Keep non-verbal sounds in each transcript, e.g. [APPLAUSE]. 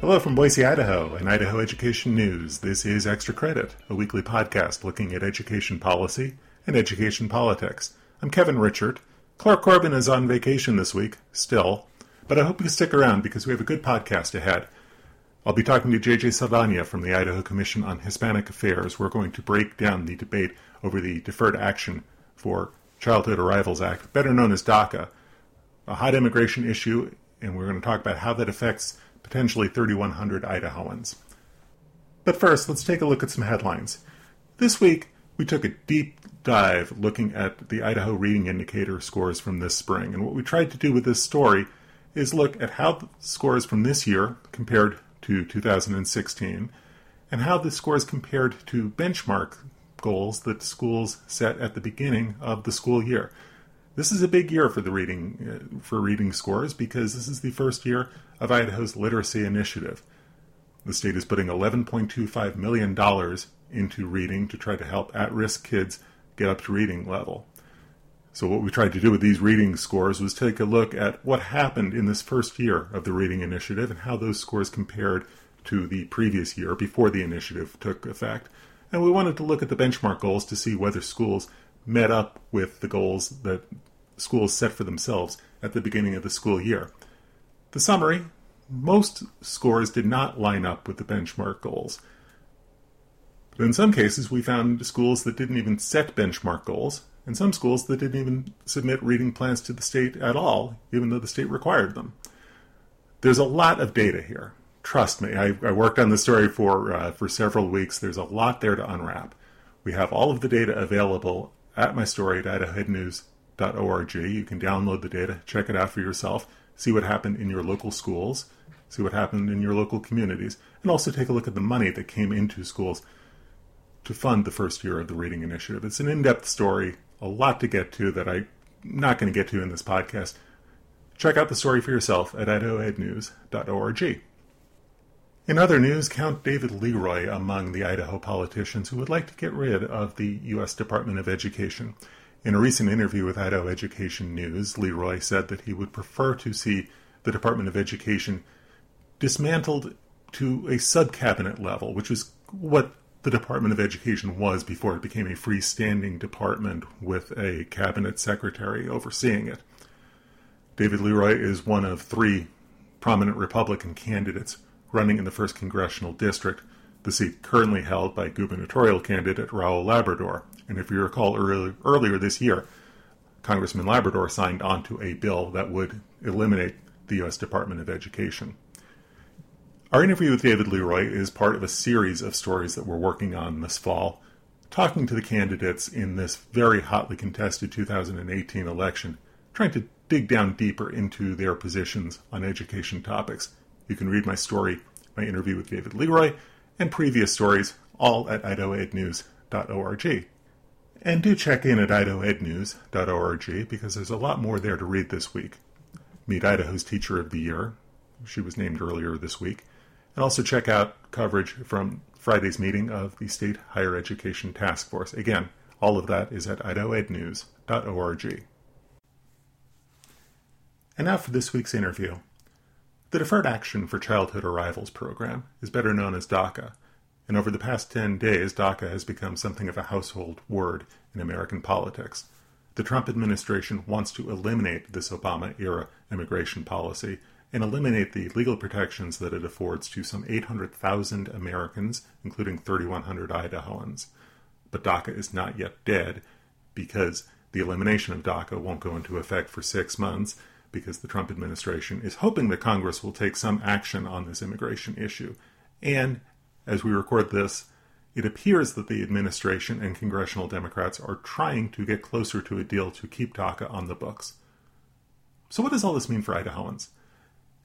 Hello from Boise, Idaho, and Idaho Education News. This is Extra Credit, a weekly podcast looking at education policy and education politics. I'm Kevin Richert. Clark Corbin is on vacation this week, still, but I hope you stick around because we have a good podcast ahead. I'll be talking to JJ Saldana from the Idaho Commission on Hispanic Affairs. We're going to break down the debate over the Deferred Action for Childhood Arrivals Act, better known as DACA, a hot immigration issue, and we're going to talk about how that affects potentially 3,100 Idahoans. But first, let's take a look at some headlines. This week, we took a deep dive looking at the Idaho Reading Indicator scores from this spring. And what we tried to do with this story is look at how the scores from this year compared to 2016 and how the scores compared to benchmark goals that schools set at the beginning of the school year. This is a big year for the reading uh, for reading scores because this is the first year of Idaho's literacy initiative. The state is putting $11.25 million into reading to try to help at risk kids get up to reading level. So, what we tried to do with these reading scores was take a look at what happened in this first year of the reading initiative and how those scores compared to the previous year before the initiative took effect. And we wanted to look at the benchmark goals to see whether schools met up with the goals that schools set for themselves at the beginning of the school year. The summary most scores did not line up with the benchmark goals. But in some cases, we found schools that didn't even set benchmark goals, and some schools that didn't even submit reading plans to the state at all, even though the state required them. There's a lot of data here. Trust me, I, I worked on the story for uh, for several weeks. There's a lot there to unwrap. We have all of the data available at my story at idahoednews.org. You can download the data, check it out for yourself, see what happened in your local schools, see what happened in your local communities, and also take a look at the money that came into schools to fund the first year of the Reading Initiative. It's an in depth story, a lot to get to that I'm not going to get to in this podcast. Check out the story for yourself at idahoednews.org. In other news, Count David Leroy among the Idaho politicians who would like to get rid of the U.S. Department of Education. In a recent interview with Idaho Education News, Leroy said that he would prefer to see the Department of Education dismantled to a sub cabinet level, which is what the Department of Education was before it became a freestanding department with a cabinet secretary overseeing it. David Leroy is one of three prominent Republican candidates running in the 1st Congressional District, the seat currently held by gubernatorial candidate Raul Labrador. And if you recall early, earlier this year, Congressman Labrador signed onto a bill that would eliminate the U.S. Department of Education. Our interview with David Leroy is part of a series of stories that we're working on this fall, talking to the candidates in this very hotly contested 2018 election, trying to dig down deeper into their positions on education topics. You can read my story, my interview with David Leroy, and previous stories all at idahoednews.org. And do check in at idahoednews.org because there's a lot more there to read this week. Meet Idaho's Teacher of the Year. She was named earlier this week and also check out coverage from Friday's meeting of the State Higher Education Task Force. Again, all of that is at idahoednews.org. And now for this week's interview. The Deferred Action for Childhood Arrivals program is better known as DACA, and over the past 10 days, DACA has become something of a household word in American politics. The Trump administration wants to eliminate this Obama era immigration policy and eliminate the legal protections that it affords to some 800,000 Americans, including 3,100 Idahoans. But DACA is not yet dead because the elimination of DACA won't go into effect for six months because the Trump administration is hoping that Congress will take some action on this immigration issue. And as we record this, it appears that the administration and congressional Democrats are trying to get closer to a deal to keep DACA on the books. So, what does all this mean for Idahoans?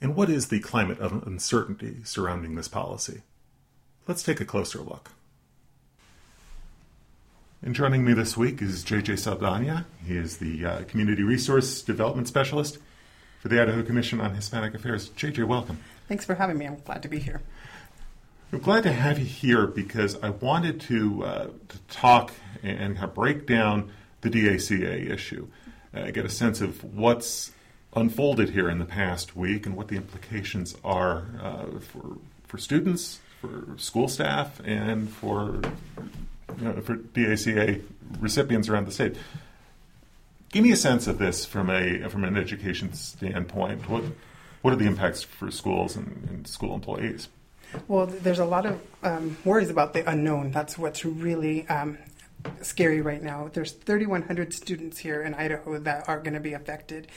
And what is the climate of uncertainty surrounding this policy? Let's take a closer look. And joining me this week is JJ Saldana. He is the uh, Community Resource Development Specialist for the Idaho Commission on Hispanic Affairs. JJ, welcome. Thanks for having me. I'm glad to be here. I'm glad to have you here because I wanted to, uh, to talk and, and break down the DACA issue, uh, get a sense of what's unfolded here in the past week and what the implications are uh, for for students, for school staff, and for you know, for DACA recipients around the state. Give me a sense of this from a from an education standpoint. What what are the impacts for schools and, and school employees? Well, there's a lot of um, worries about the unknown. That's what's really um, scary right now. There's 3,100 students here in Idaho that are going to be affected.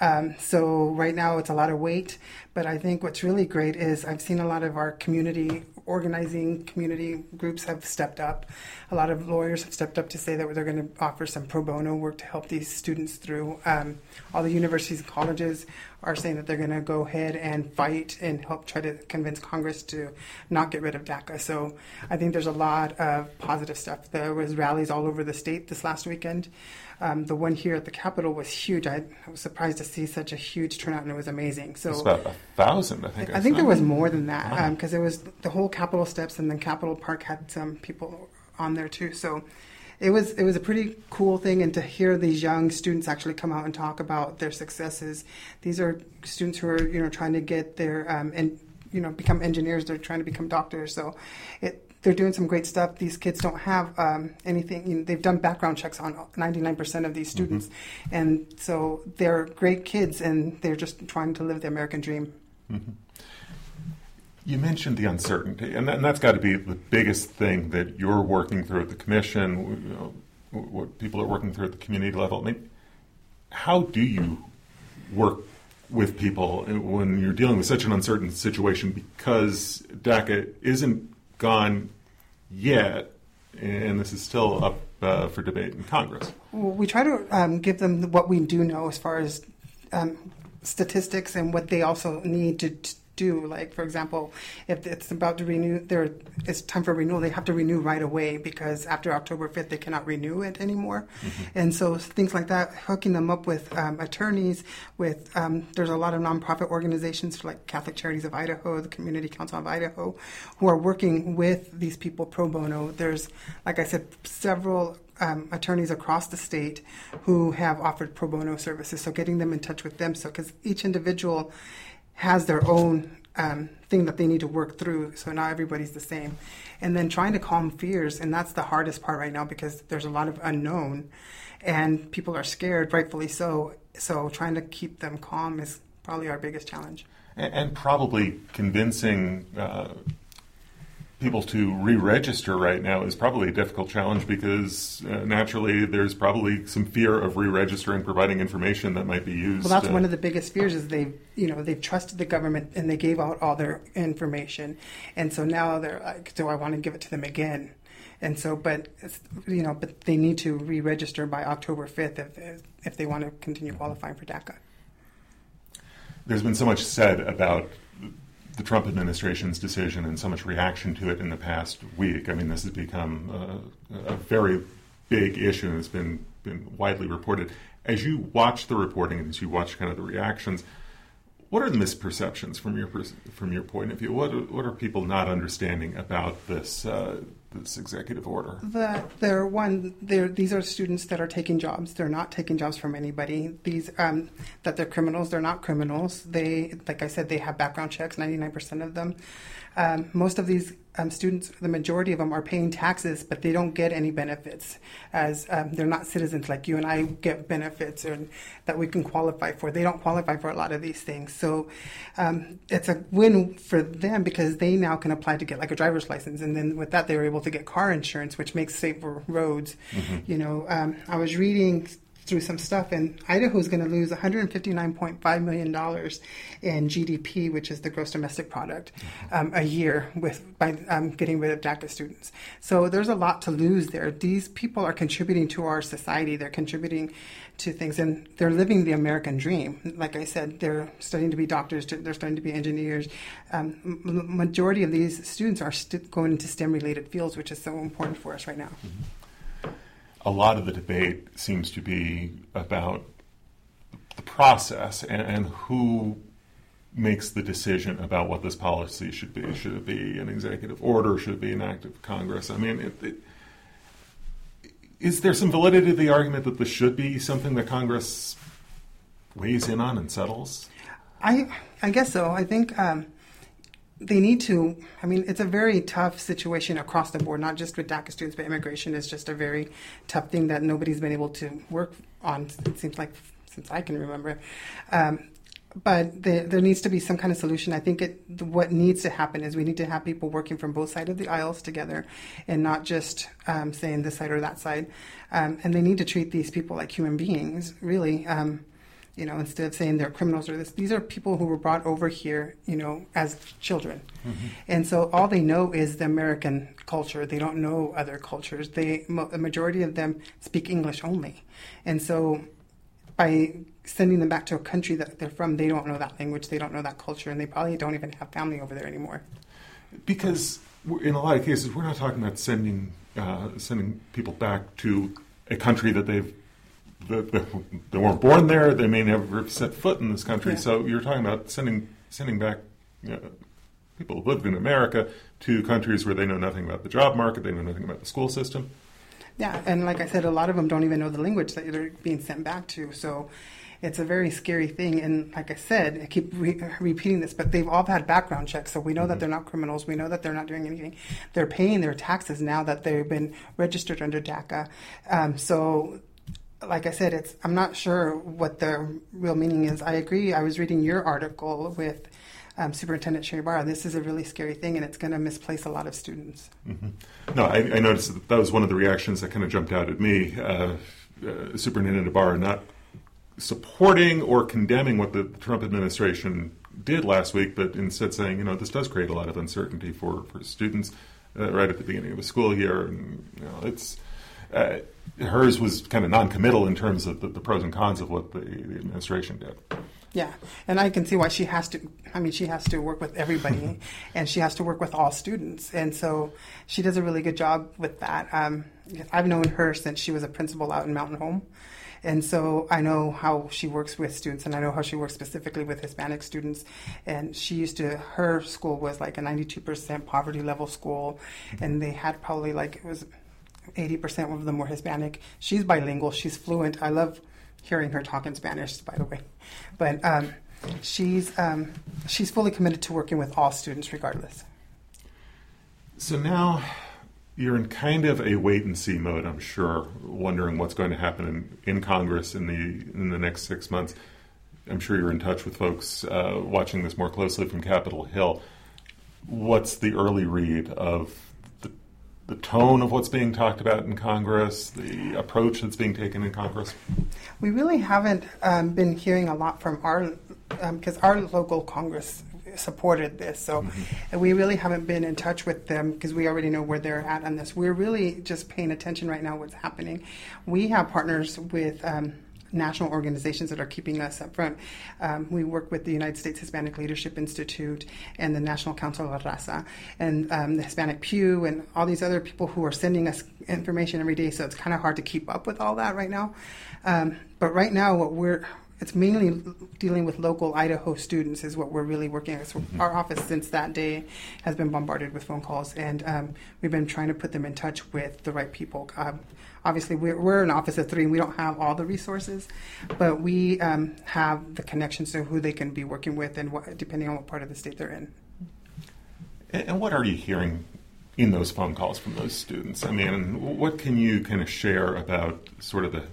Um, so right now it's a lot of weight, but I think what's really great is I've seen a lot of our community organizing community groups have stepped up. A lot of lawyers have stepped up to say that they're going to offer some pro bono work to help these students through. Um, all the universities and colleges are saying that they're going to go ahead and fight and help try to convince Congress to not get rid of DACA. So I think there's a lot of positive stuff. There was rallies all over the state this last weekend. Um, the one here at the Capitol was huge. I, I, was surprised to see such a huge turnout, and it was amazing. So it's about a thousand, I think. I, I think there was more than that because wow. um, it was the whole Capitol steps, and then Capitol Park had some people on there too. So it was it was a pretty cool thing, and to hear these young students actually come out and talk about their successes. These are students who are you know trying to get their um, and you know become engineers. They're trying to become doctors. So it they're doing some great stuff. These kids don't have um, anything. You know, they've done background checks on 99% of these students, mm-hmm. and so they're great kids, and they're just trying to live the American dream. Mm-hmm. You mentioned the uncertainty, and, that, that's got to be the biggest thing that you're working through at the commission. You know, what people are working through at the community level. I mean, how do you work with people when you're dealing with such an uncertain situation because DACA isn't gone yet, and this is still up uh, for debate in Congress. Well, we try to um, give them what we do know as far as um, statistics and what they also need to do. Like, for example, if it's about to renew, there it's time for renewal. They have to renew right away because after October fifth, they cannot renew it anymore. Mm-hmm. And so things like that, hooking them up with um, attorneys. With um, there's a lot of nonprofit organizations like Catholic Charities of Idaho, the Community Council of Idaho, who are working with these people pro bono. There's, like I said, several um, attorneys across the state who have offered pro bono services. So getting them in touch with them, so because each individual has their own um, thing that they need to work through. So not everybody's the same. And then trying to calm fears, and that's the hardest part right now because there's a lot of unknown, and people are scared, rightfully so. So trying to keep them calm is probably our biggest challenge. And, and probably convincing uh, people to re-register right now is probably a difficult challenge because uh, naturally there's probably some fear of re-registering providing information that might be used well that's uh, one of the biggest fears is they you know they've trusted the government and they gave out all their information. And so now they're like do i want to give it to them again? And so but you know but they need to re-register by october 5th if, if they want to continue qualifying for daca. There's been so much said about the Trump administration's decision and so much reaction to it in the past week. I mean, this has become a, a very big issue and it's been, been widely reported. As you watch the reporting and as you watch kind of the reactions, what are the misperceptions from your from your point of view? What what are people not understanding about this uh, this executive order? That they're one. They're, these are students that are taking jobs. They're not taking jobs from anybody. These um, that they're criminals. They're not criminals. They, like I said, they have background checks. Ninety nine percent of them. Um, most of these um, students, the majority of them, are paying taxes, but they don't get any benefits as um, they're not citizens like you and I get benefits and that we can qualify for. They don't qualify for a lot of these things. So um, it's a win for them because they now can apply to get like a driver's license, and then with that they were able to get car insurance, which makes safer roads. Mm-hmm. You know, um, I was reading through some stuff, and Idaho is going to lose 159.5 million dollars in GDP, which is the gross domestic product, um, a year with by um, getting rid of DACA students. So there's a lot to lose there. These people are contributing to our society. They're contributing to things, and they're living the American dream. Like I said, they're studying to be doctors. They're studying to be engineers. Um, majority of these students are st- going into STEM-related fields, which is so important for us right now. Mm-hmm a lot of the debate seems to be about the process and, and, who makes the decision about what this policy should be. Should it be an executive order? Should it be an act of Congress? I mean, it, it, is there some validity to the argument that this should be something that Congress weighs in on and settles? I I guess so. I think um, they need to. I mean, it's a very tough situation across the board, not just with DACA students, but immigration is just a very tough thing that nobody's been able to work on. It seems like since I can remember. Um, but there, there, needs to be some kind of solution. I think it, what needs to happen is we need to have people working from both sides of the aisles together, and not just um, saying this side or that side. Um, and they need to treat these people like human beings, really. Um, you know, instead of saying they're criminals or this, these are people who were brought over here, you know, as children. Mm-hmm. And so all they know is the American culture. They don't know other cultures. They, the majority of them speak English only. And so by sending them back to a country that they're from, they don't know that language, they don't know that culture, and they probably don't even have family over there anymore. Because in a lot of cases, we're not talking about sending uh, sending people back to a country that they've that, they weren't born there. They may never set foot in this country. Yeah. So you're talking about sending sending back you know, people who lived in America to countries where they know nothing about the job market, they know nothing about the school system. Yeah, and like I said, a lot of them don't even know the language that they're being sent back to. So it's a very scary thing. And like I said, I keep re- repeating this, but they've all had background checks, so we know mm-hmm. that they're not criminals. We know that they're not doing anything. They're paying their taxes now that they've been registered under DACA. Um, so like I said, it's I'm not sure what the real meaning is. I agree. I was reading your article with um, Superintendent Sherri Ybarra. This is a really scary thing, and it's going to misplace a lot of students. Mm-hmm. No, I, I, noticed that, that was one of the reactions that kind of jumped out at me. Uh, uh, Superintendent Ybarra not supporting or condemning what the Trump administration did last week, but instead saying, you know, this does create a lot of uncertainty for, for students uh, right at the beginning of a school year. And, you know, it's uh, hers was kind of non-committal in terms of the, the pros and cons of what the, the, administration did. Yeah, and I can see why she has to. I mean, she has to work with everybody, [LAUGHS] and she has to work with all students, and so she does a really good job with that. Um, I've known her since she was a principal out in Mountain Home, and so I know how she works with students, and I know how she works specifically with Hispanic students. And she used to, her school was like a 92% poverty level school, and they had probably like, it was 80% of them were Hispanic. She's bilingual, she's fluent. I love hearing her talk in Spanish, by the way. But um, she's, um, she's fully committed to working with all students regardless. So now you're in kind of a wait and see mode, I'm sure, wondering what's going to happen in, in Congress in the in the next six months. I'm sure you're in touch with folks uh, watching this more closely from Capitol Hill. What's the early read of the, tone of what's being talked about in Congress, the approach that's being taken in Congress? We really haven't um, been hearing a lot from our because um, our local Congress supported this. So mm-hmm. we really haven't been in touch with them because we already know where they're at on this. We're really just paying attention right now what's happening. We have partners with. Um, national organizations that are keeping us up front. Um, we work with the United States Hispanic Leadership Institute and the National Council of La Raza and um, the Hispanic Pew and all these other people who are sending us information every day. So it's kind of hard to keep up with all that right now. Um, but right now, what we're it's mainly dealing with local Idaho students is what we're really working at. So mm-hmm. our office since that day has been bombarded with phone calls, and um, we've been trying to put them in touch with the right people. Um, obviously, we're, we're, an office of three, and we don't have all the resources, but we um, have the connections to who they can be working with, and what, depending on what part of the state they're in. And what are you hearing in those phone calls from those students? I mean, what can you kind of share about sort of the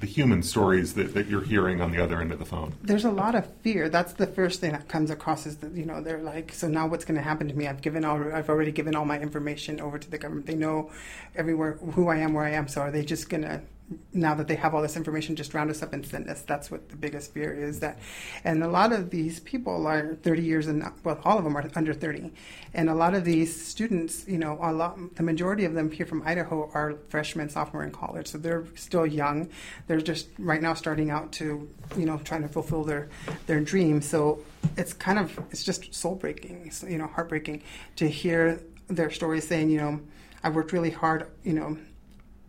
the human stories that, that you're hearing on the other end of the phone? There's a lot of fear. That's the first thing that comes across is that, you know, they're like, so now what's going to happen to me? I've given all, I've already given all my information over to the government. They know everywhere who I am, where I am. So are they just going to now that they have all this information, just round us up and send us. That's what the biggest fear is. That, and a lot of these people are 30 years and well, all of them are under 30, and a lot of these students, you know, a lot, the majority of them here from Idaho are freshmen, sophomore in college, so they're still young. They're just right now starting out to, you know, trying to fulfill their their dreams. So it's kind of it's just soul breaking, you know, heartbreaking to hear their stories saying, you know, I worked really hard, you know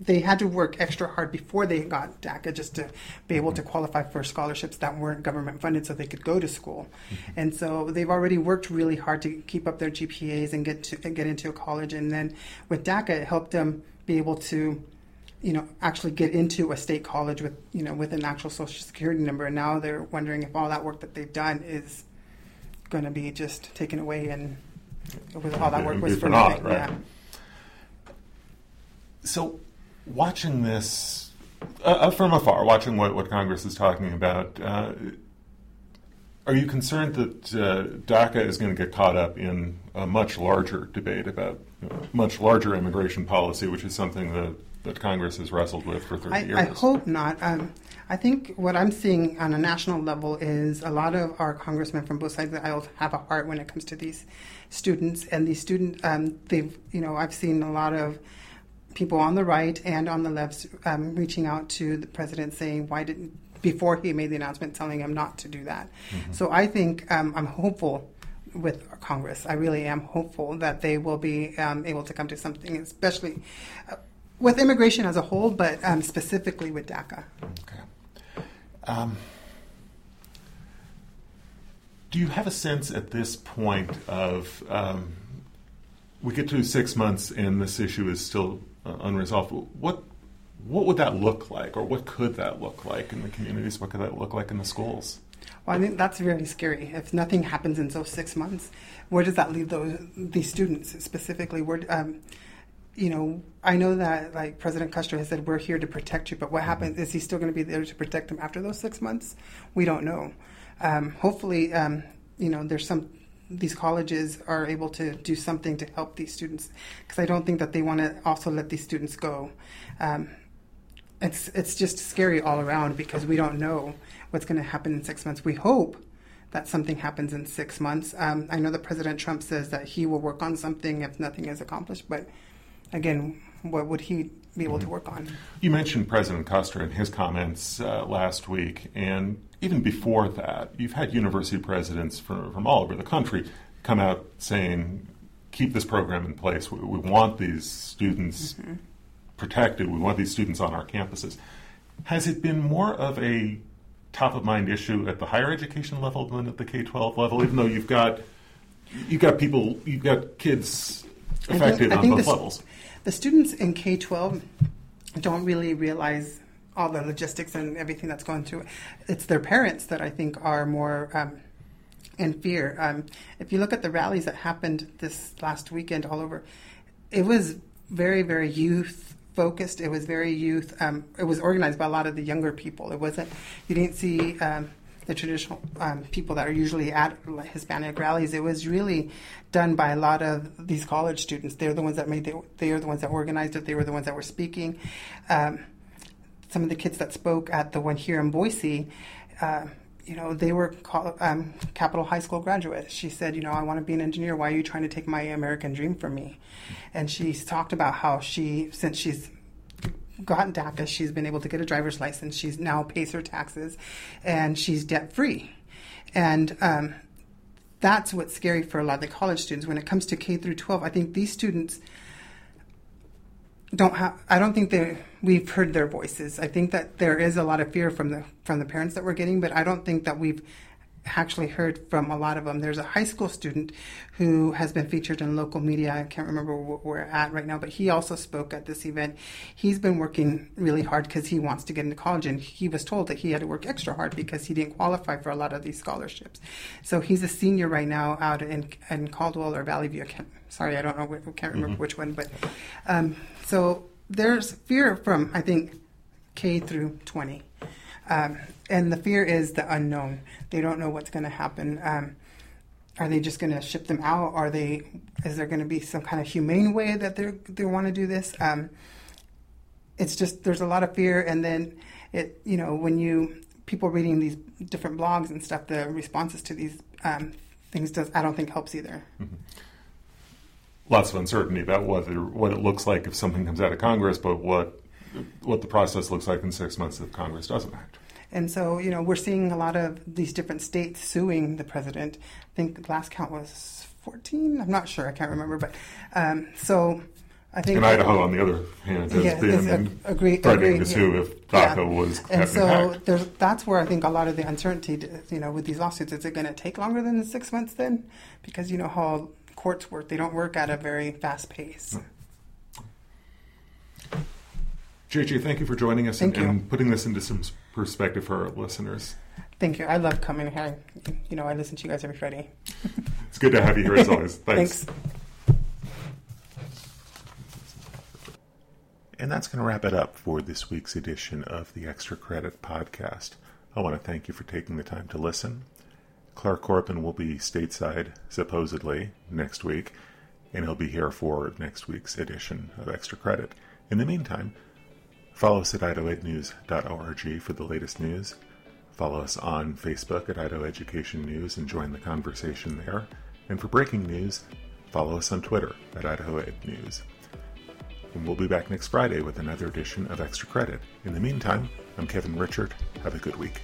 they had to work extra hard before they got DACA just to be able to qualify for scholarships that weren't government funded so they could go to school. Mm-hmm. And so they've already worked really hard to keep up their GPAs and get to and get into a college. And then with DACA, it helped them be able to you know, actually get into a state college with, you know, with an actual social security number. And now they're wondering if all that work that they've done is going to be just taken away and with all that work was for for naught, nothing. right. Yeah. So, watching this uh, uh, from afar, watching what, what Congress is talking about, uh, are you concerned that uh, DACA is going to get caught up in a much larger debate about you know, much larger immigration policy, which is something that, that Congress has wrestled with for 30 I, years? I hope not. Um, I think what I'm seeing on a national level is a lot of our congressmen from both sides of the aisle have a heart when it comes to these students, and these students, um, they've, you know, I've seen a lot of people on the right and on the left um, reaching out to the president saying, why didn't, before he made the announcement telling him not to do that. So I think um, I'm hopeful with Congress. I really am hopeful that they will be um, able to come to something, especially uh, with immigration as a whole, but um, specifically with DACA. Okay. Um, do you have a sense at this point of um, we get to six months and this issue is still uh, unresolved? What what would that look like, or what could that look like in the communities? What could that look like in the schools? Well, I think that's very scary. If nothing happens in those six months, where does that leave those these students specifically? Where, um, you know, I know that like President Kustra has said, we're here to protect you, but what happens is he still going to be there to protect them after those six months? We don't know. Um, hopefully, um, you know, there's some these colleges are able to do something to help these students because I don't think that they want to also let these students go. Um, it's it's just scary all around because we don't know what's going to happen in six months. We hope that something happens in six months. Um, I know that President Trump says that he will work on something if nothing is accomplished, but again, what would he be able to work on? You mentioned President Kustra and his comments uh, last week, and even before that, you've had university presidents from, from all over the country come out saying, keep this program in place. We, we want these students mm-hmm. protected. We want these students on our campuses. Has it been more of a top of mind issue at the higher education level than at the K 12 level, even though you've got, you've got people, you've got kids I think- affected I on think both the levels? The students in K 12 don't really realize all the logistics and everything that's going through. It's their parents that I think are more um, in fear. Um, if you look at the rallies that happened this last weekend all over, it was very, very youth focused. It was very youth. Um, it was organized by a lot of the younger people. It wasn't. You didn't see. Um, the traditional um, people that are usually at Hispanic rallies. It was really done by a lot of these college students. They're the ones that made. The, they are the ones that organized it. They were the ones that were speaking. Um, some of the kids that spoke at the one here in Boise. Uh, you know, they were call, um, Capital High School graduates. She said, you know, I want to be an engineer. Why are you trying to take my American dream from me? And she's talked about how she, since she's gotten DACA, she's been able to get a driver's license. She's now pays her taxes, and she's debt free. And um, that's what's scary for a lot of the college students. When it comes to K through 12, I think these students don't have. I don't think they we've heard their voices. I think that there is a lot of fear from the from the parents that we're getting, but I don't think that we've actually heard from a lot of them. There's a high school student who has been featured in local media. I can't remember where we're at right now, but he also spoke at this event. He's been working really hard because he wants to get into college, and he was told that he had to work extra hard because he didn't qualify for a lot of these scholarships. So he's a senior right now out in, in Caldwell or Vallivue. I can't, sorry, I don't know, I can't remember which one, but um, so there's fear from I think K through 20. Um, and the fear is the unknown. They don't know what's going to happen. Um, are they just going to ship them out? Are they? Is there going to be some kind of humane way that they they want to do this? Um, it's just there's a lot of fear, and then it you know when you people reading these different blogs and stuff, the responses to these um, things does I don't think helps either. Lots of uncertainty about whether what it looks like if something comes out of Congress, but what what the process looks like in six months if Congress doesn't act. And so, you know, we're seeing a lot of these different states suing the president. I think the last count was 14. I'm not sure. I can't remember. But um, so I think. And Idaho, on the other hand, has Yeah, been ag- agree- threatening agree, to sue yeah. if DACA Yeah. was And so there's, that's where I think a lot of the uncertainty, you know, with these lawsuits, is it going to take longer than the six months then? Because you know how courts work; they don't work at a very fast pace. Hmm. JJ, thank you for joining us Thank and, and putting this into some perspective for our listeners. Thank you. I love coming here. You know, I listen to you guys every Friday. [LAUGHS] It's good to have you here as always. Thanks. Thanks. And that's going to wrap it up for this week's edition of the Extra Credit Podcast. I want to thank you for taking the time to listen. Clark Corbin will be stateside, supposedly, next week, and he'll be here for next week's edition of Extra Credit. In the meantime, follow us at idahoednews.org for the latest news. Follow us on Facebook at Idaho Education News and join the conversation there. And for breaking news, follow us on Twitter at Idaho Ed News. And we'll be back next Friday with another edition of Extra Credit. In the meantime, I'm Kevin Richert. Have a good week.